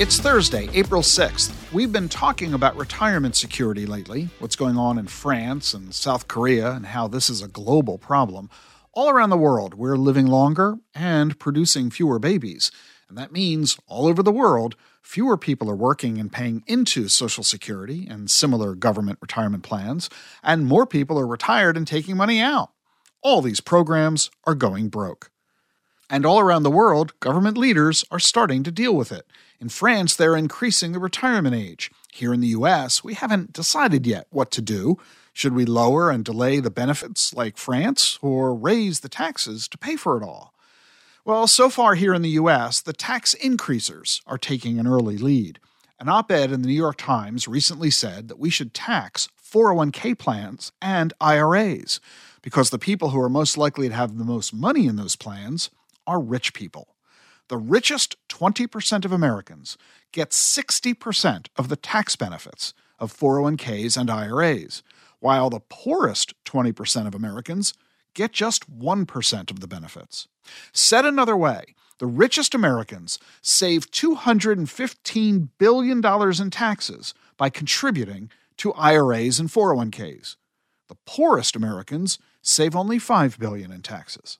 It's Thursday, April 6th. We've been talking about retirement security lately, what's going on in France and South Korea, and how this is a global problem. All around the world, we're living longer and producing fewer babies. And that means all over the world, fewer people are working and paying into Social Security and similar government retirement plans, and more people are retired and taking money out. All these programs are going broke. And all around the world, government leaders are starting to deal with it. In France, they're increasing the retirement age. Here in the US, we haven't decided yet what to do. Should we lower and delay the benefits like France, or raise the taxes to pay for it all? Well, so far here in the US, the tax increasers are taking an early lead. An op ed in the New York Times recently said that we should tax 401k plans and IRAs because the people who are most likely to have the most money in those plans are rich people. The richest 20% of Americans get 60% of the tax benefits of 401ks and IRAs, while the poorest 20% of Americans get just 1% of the benefits. Said another way, the richest Americans save $215 billion in taxes by contributing to IRAs and 401ks. The poorest Americans save only $5 billion in taxes.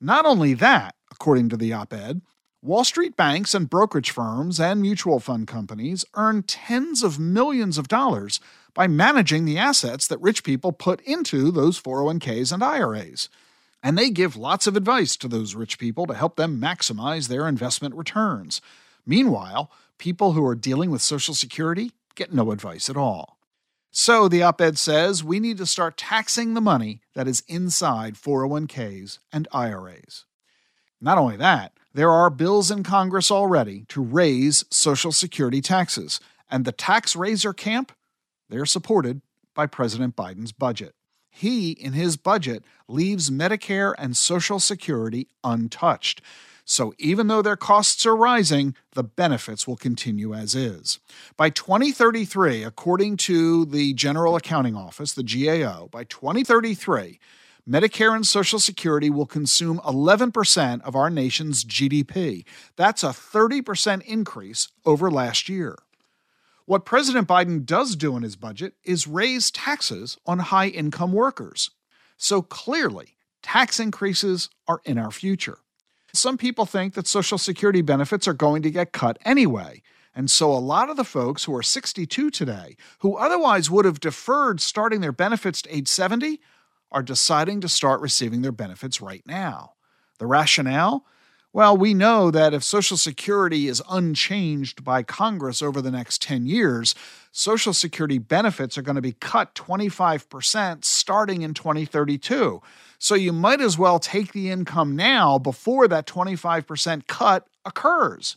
Not only that, according to the op ed, Wall Street banks and brokerage firms and mutual fund companies earn tens of millions of dollars by managing the assets that rich people put into those 401ks and IRAs. And they give lots of advice to those rich people to help them maximize their investment returns. Meanwhile, people who are dealing with Social Security get no advice at all. So the op ed says we need to start taxing the money that is inside 401ks and IRAs. Not only that, there are bills in Congress already to raise Social Security taxes, and the tax raiser camp, they're supported by President Biden's budget. He, in his budget, leaves Medicare and Social Security untouched. So even though their costs are rising, the benefits will continue as is. By 2033, according to the General Accounting Office, the GAO, by 2033, Medicare and Social Security will consume 11% of our nation's GDP. That's a 30% increase over last year. What President Biden does do in his budget is raise taxes on high income workers. So clearly, tax increases are in our future. Some people think that Social Security benefits are going to get cut anyway. And so a lot of the folks who are 62 today, who otherwise would have deferred starting their benefits to age 70, are deciding to start receiving their benefits right now. The rationale? Well, we know that if Social Security is unchanged by Congress over the next 10 years, Social Security benefits are going to be cut 25% starting in 2032. So you might as well take the income now before that 25% cut occurs.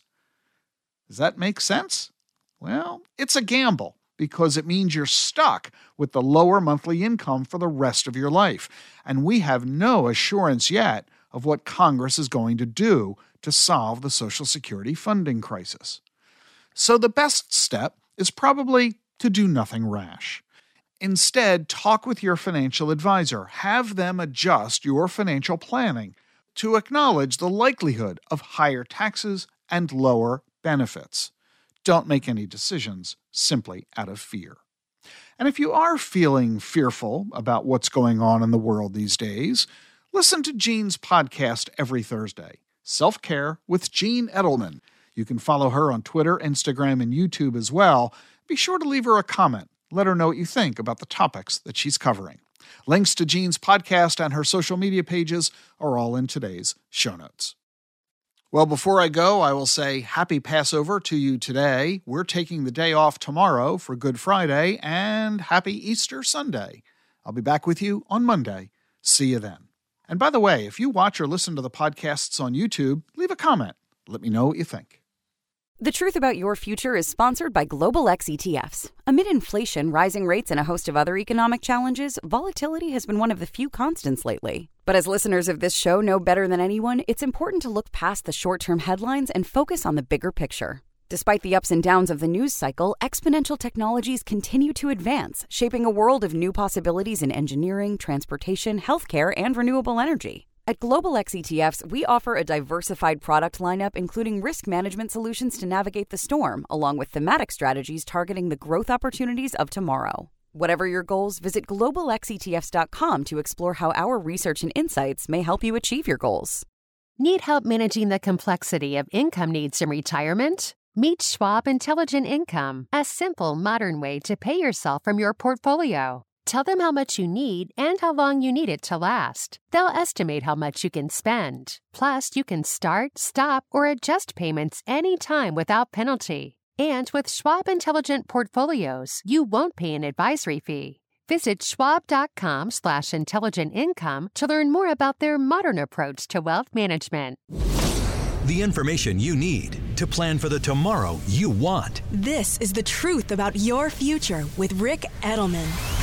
Does that make sense? Well, it's a gamble because it means you're stuck with the lower monthly income for the rest of your life. And we have no assurance yet of what Congress is going to do to solve the Social Security funding crisis. So the best step is probably to do nothing rash. Instead, talk with your financial advisor. Have them adjust your financial planning to acknowledge the likelihood of higher taxes and lower benefits don't make any decisions simply out of fear. And if you are feeling fearful about what's going on in the world these days, listen to Jean's podcast every Thursday Self Care with Jean Edelman. You can follow her on Twitter, Instagram, and YouTube as well. Be sure to leave her a comment. Let her know what you think about the topics that she's covering. Links to Jean's podcast and her social media pages are all in today's show notes. Well, before I go, I will say happy Passover to you today. We're taking the day off tomorrow for Good Friday and happy Easter Sunday. I'll be back with you on Monday. See you then. And by the way, if you watch or listen to the podcasts on YouTube, leave a comment. Let me know what you think. The Truth About Your Future is sponsored by Global X ETFs. Amid inflation, rising rates, and a host of other economic challenges, volatility has been one of the few constants lately. But as listeners of this show know better than anyone, it's important to look past the short term headlines and focus on the bigger picture. Despite the ups and downs of the news cycle, exponential technologies continue to advance, shaping a world of new possibilities in engineering, transportation, healthcare, and renewable energy. At Global X ETFs, we offer a diversified product lineup including risk management solutions to navigate the storm, along with thematic strategies targeting the growth opportunities of tomorrow. Whatever your goals, visit globalxetfs.com to explore how our research and insights may help you achieve your goals. Need help managing the complexity of income needs in retirement? Meet Schwab Intelligent Income, a simple, modern way to pay yourself from your portfolio. Tell them how much you need and how long you need it to last. They'll estimate how much you can spend. Plus, you can start, stop, or adjust payments anytime without penalty. And with Schwab Intelligent Portfolios, you won't pay an advisory fee. Visit schwab.com slash intelligent income to learn more about their modern approach to wealth management. The information you need to plan for the tomorrow you want. This is the truth about your future with Ric Edelman.